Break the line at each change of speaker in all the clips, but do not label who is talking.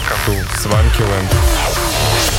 to Swankyland.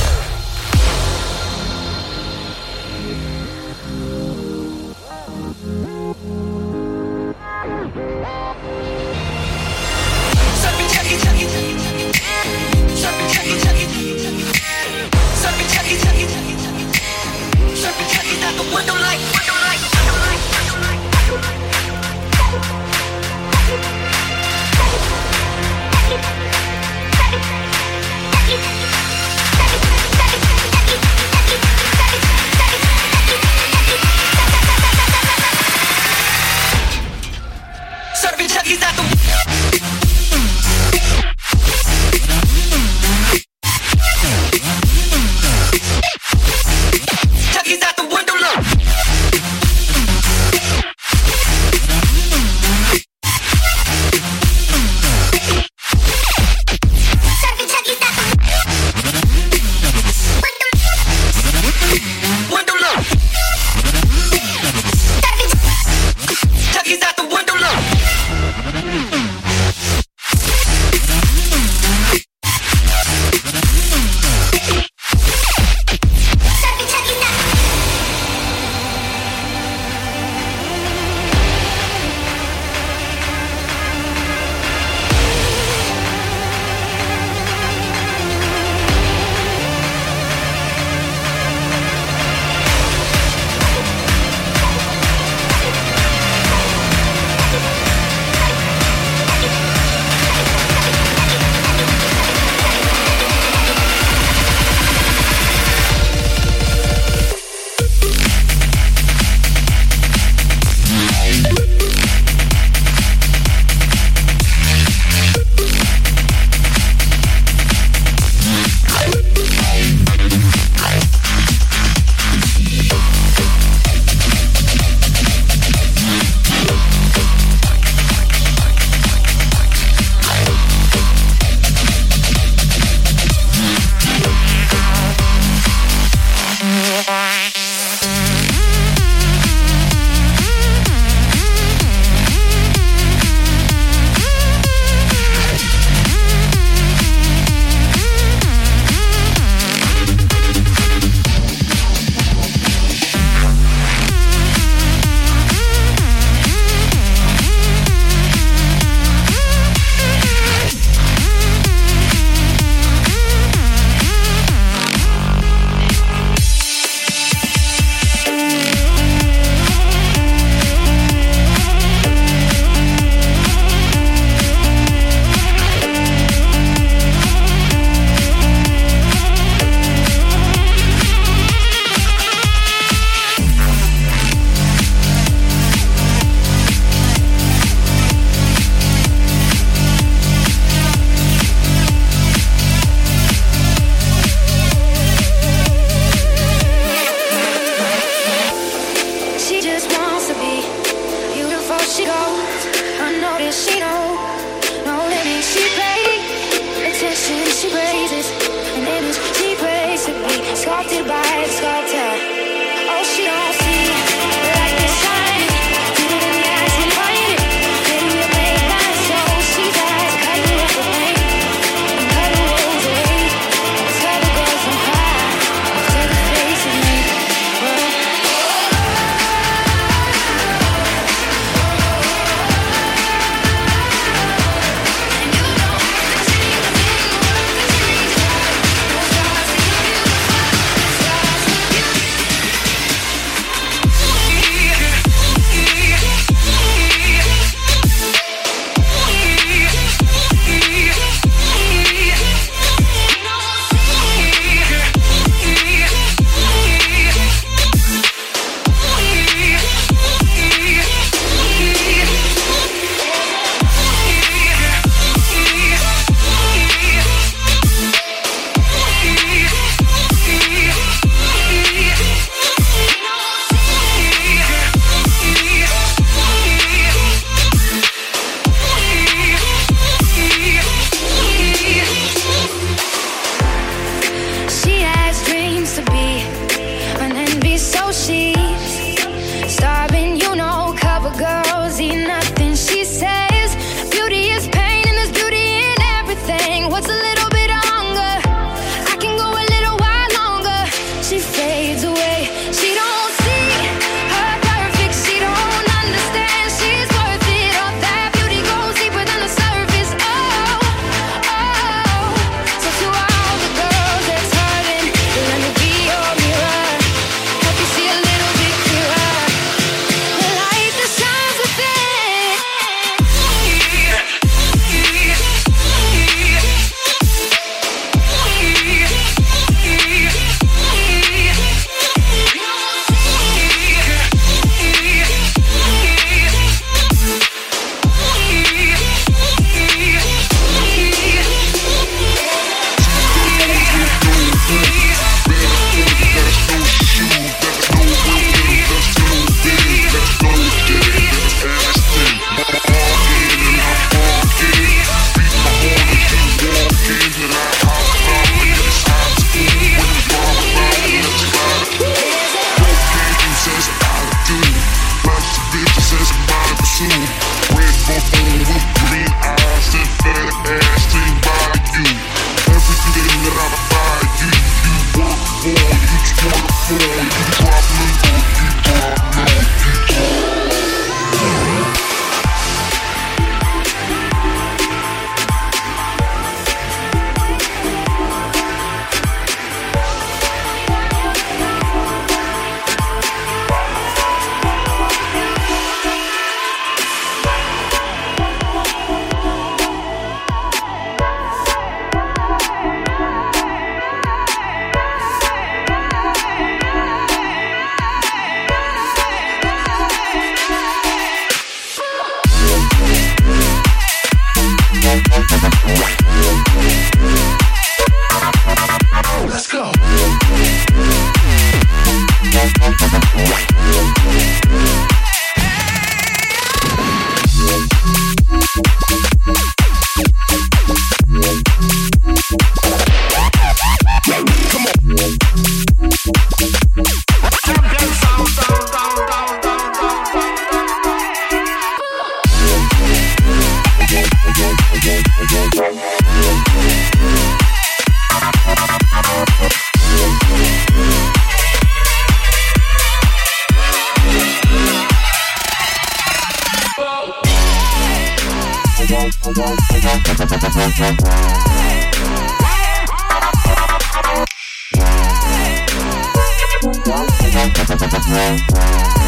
Wow.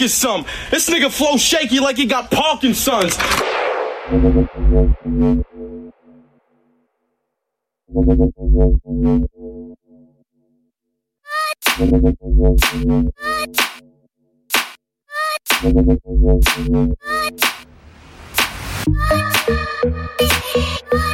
is
some? This nigga flow shaky like he got Parkinson's.
What? What? What?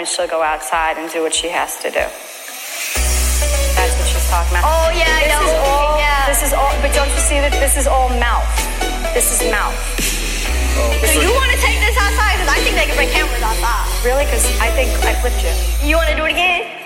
And she'll go outside and do what she has to do. That's what she's talking about.
Oh, yeah,
this
know.
Is all,
Yeah.
This is all, but don't you see that this is all mouth? This is mouth.
So you want to take this outside? Because I think they can bring cameras outside.
Really? Because I think I flipped you.
You want to do it again?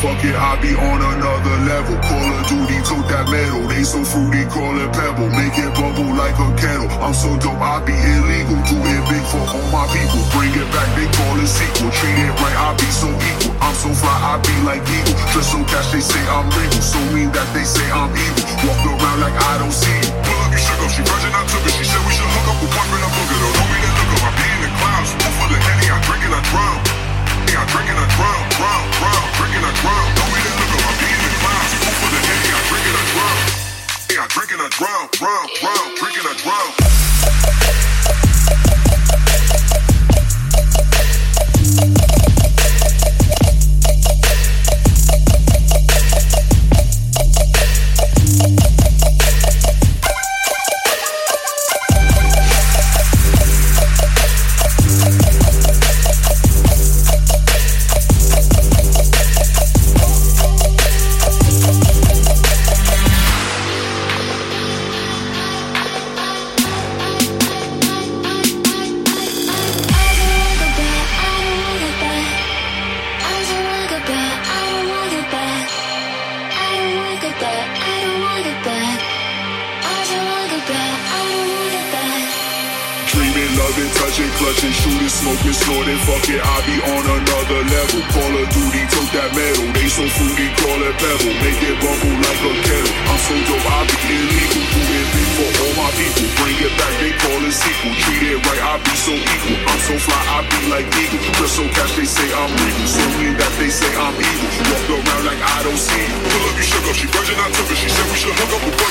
Fuck it, I be on another level. Call of Duty, tote that metal. They so fruity, call it pebble. Make it bubble like a kettle. I'm so dope, I be illegal. Do it big for all my people. Bring it back, they call it sequel. Treat it right, I be so equal. I'm so fly, I be like eagle. Just so cash, they say I'm legal. So mean that they say I'm evil. Walk around like I don't see you. Pull up, you shook up. She virgin, I took it. She said we should hook up with one when I book it. Don't know me, then look up. I be in the clouds. Full of Henny, I drink and I drown. I'm drinking a drown, drown, drown, drinking a drown. Look up. I be Henny, I drink drown. Yeah, I'm drown, drown, drown, drown. I don't see. Pull up, you up. She virgin, I took her. She said we should hook up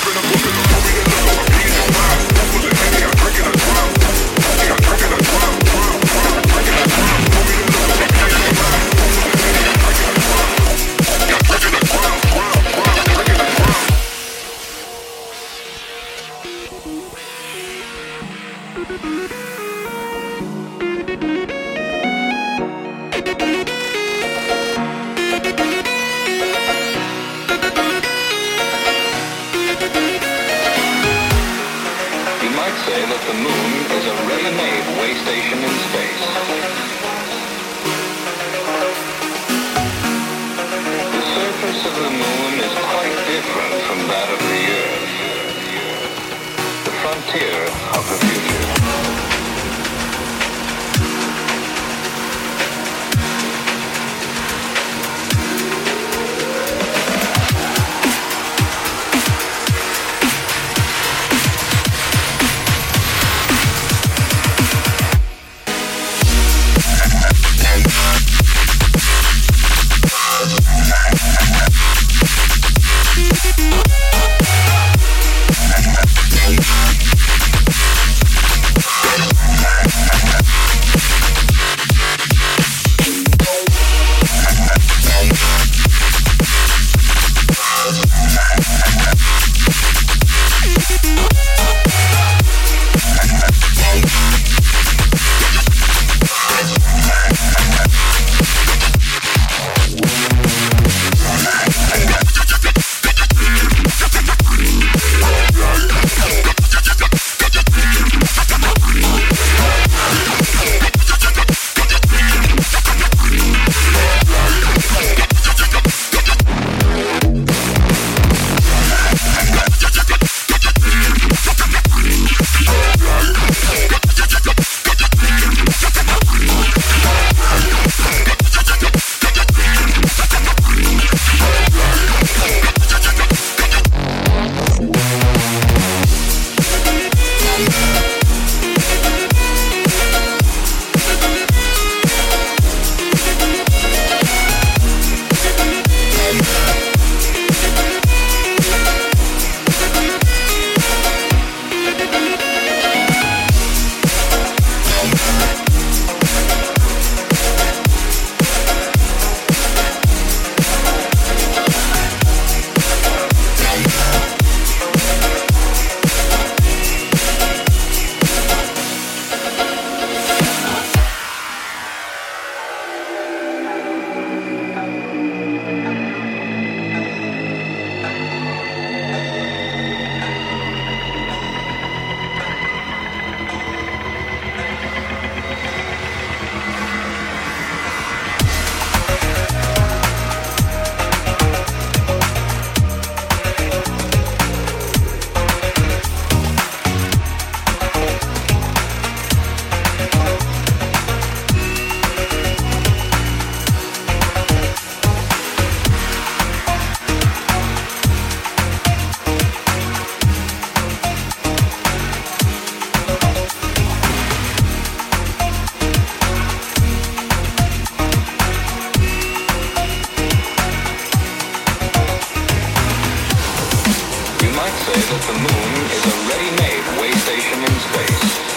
Say that the moon is a
ready-made way station in space.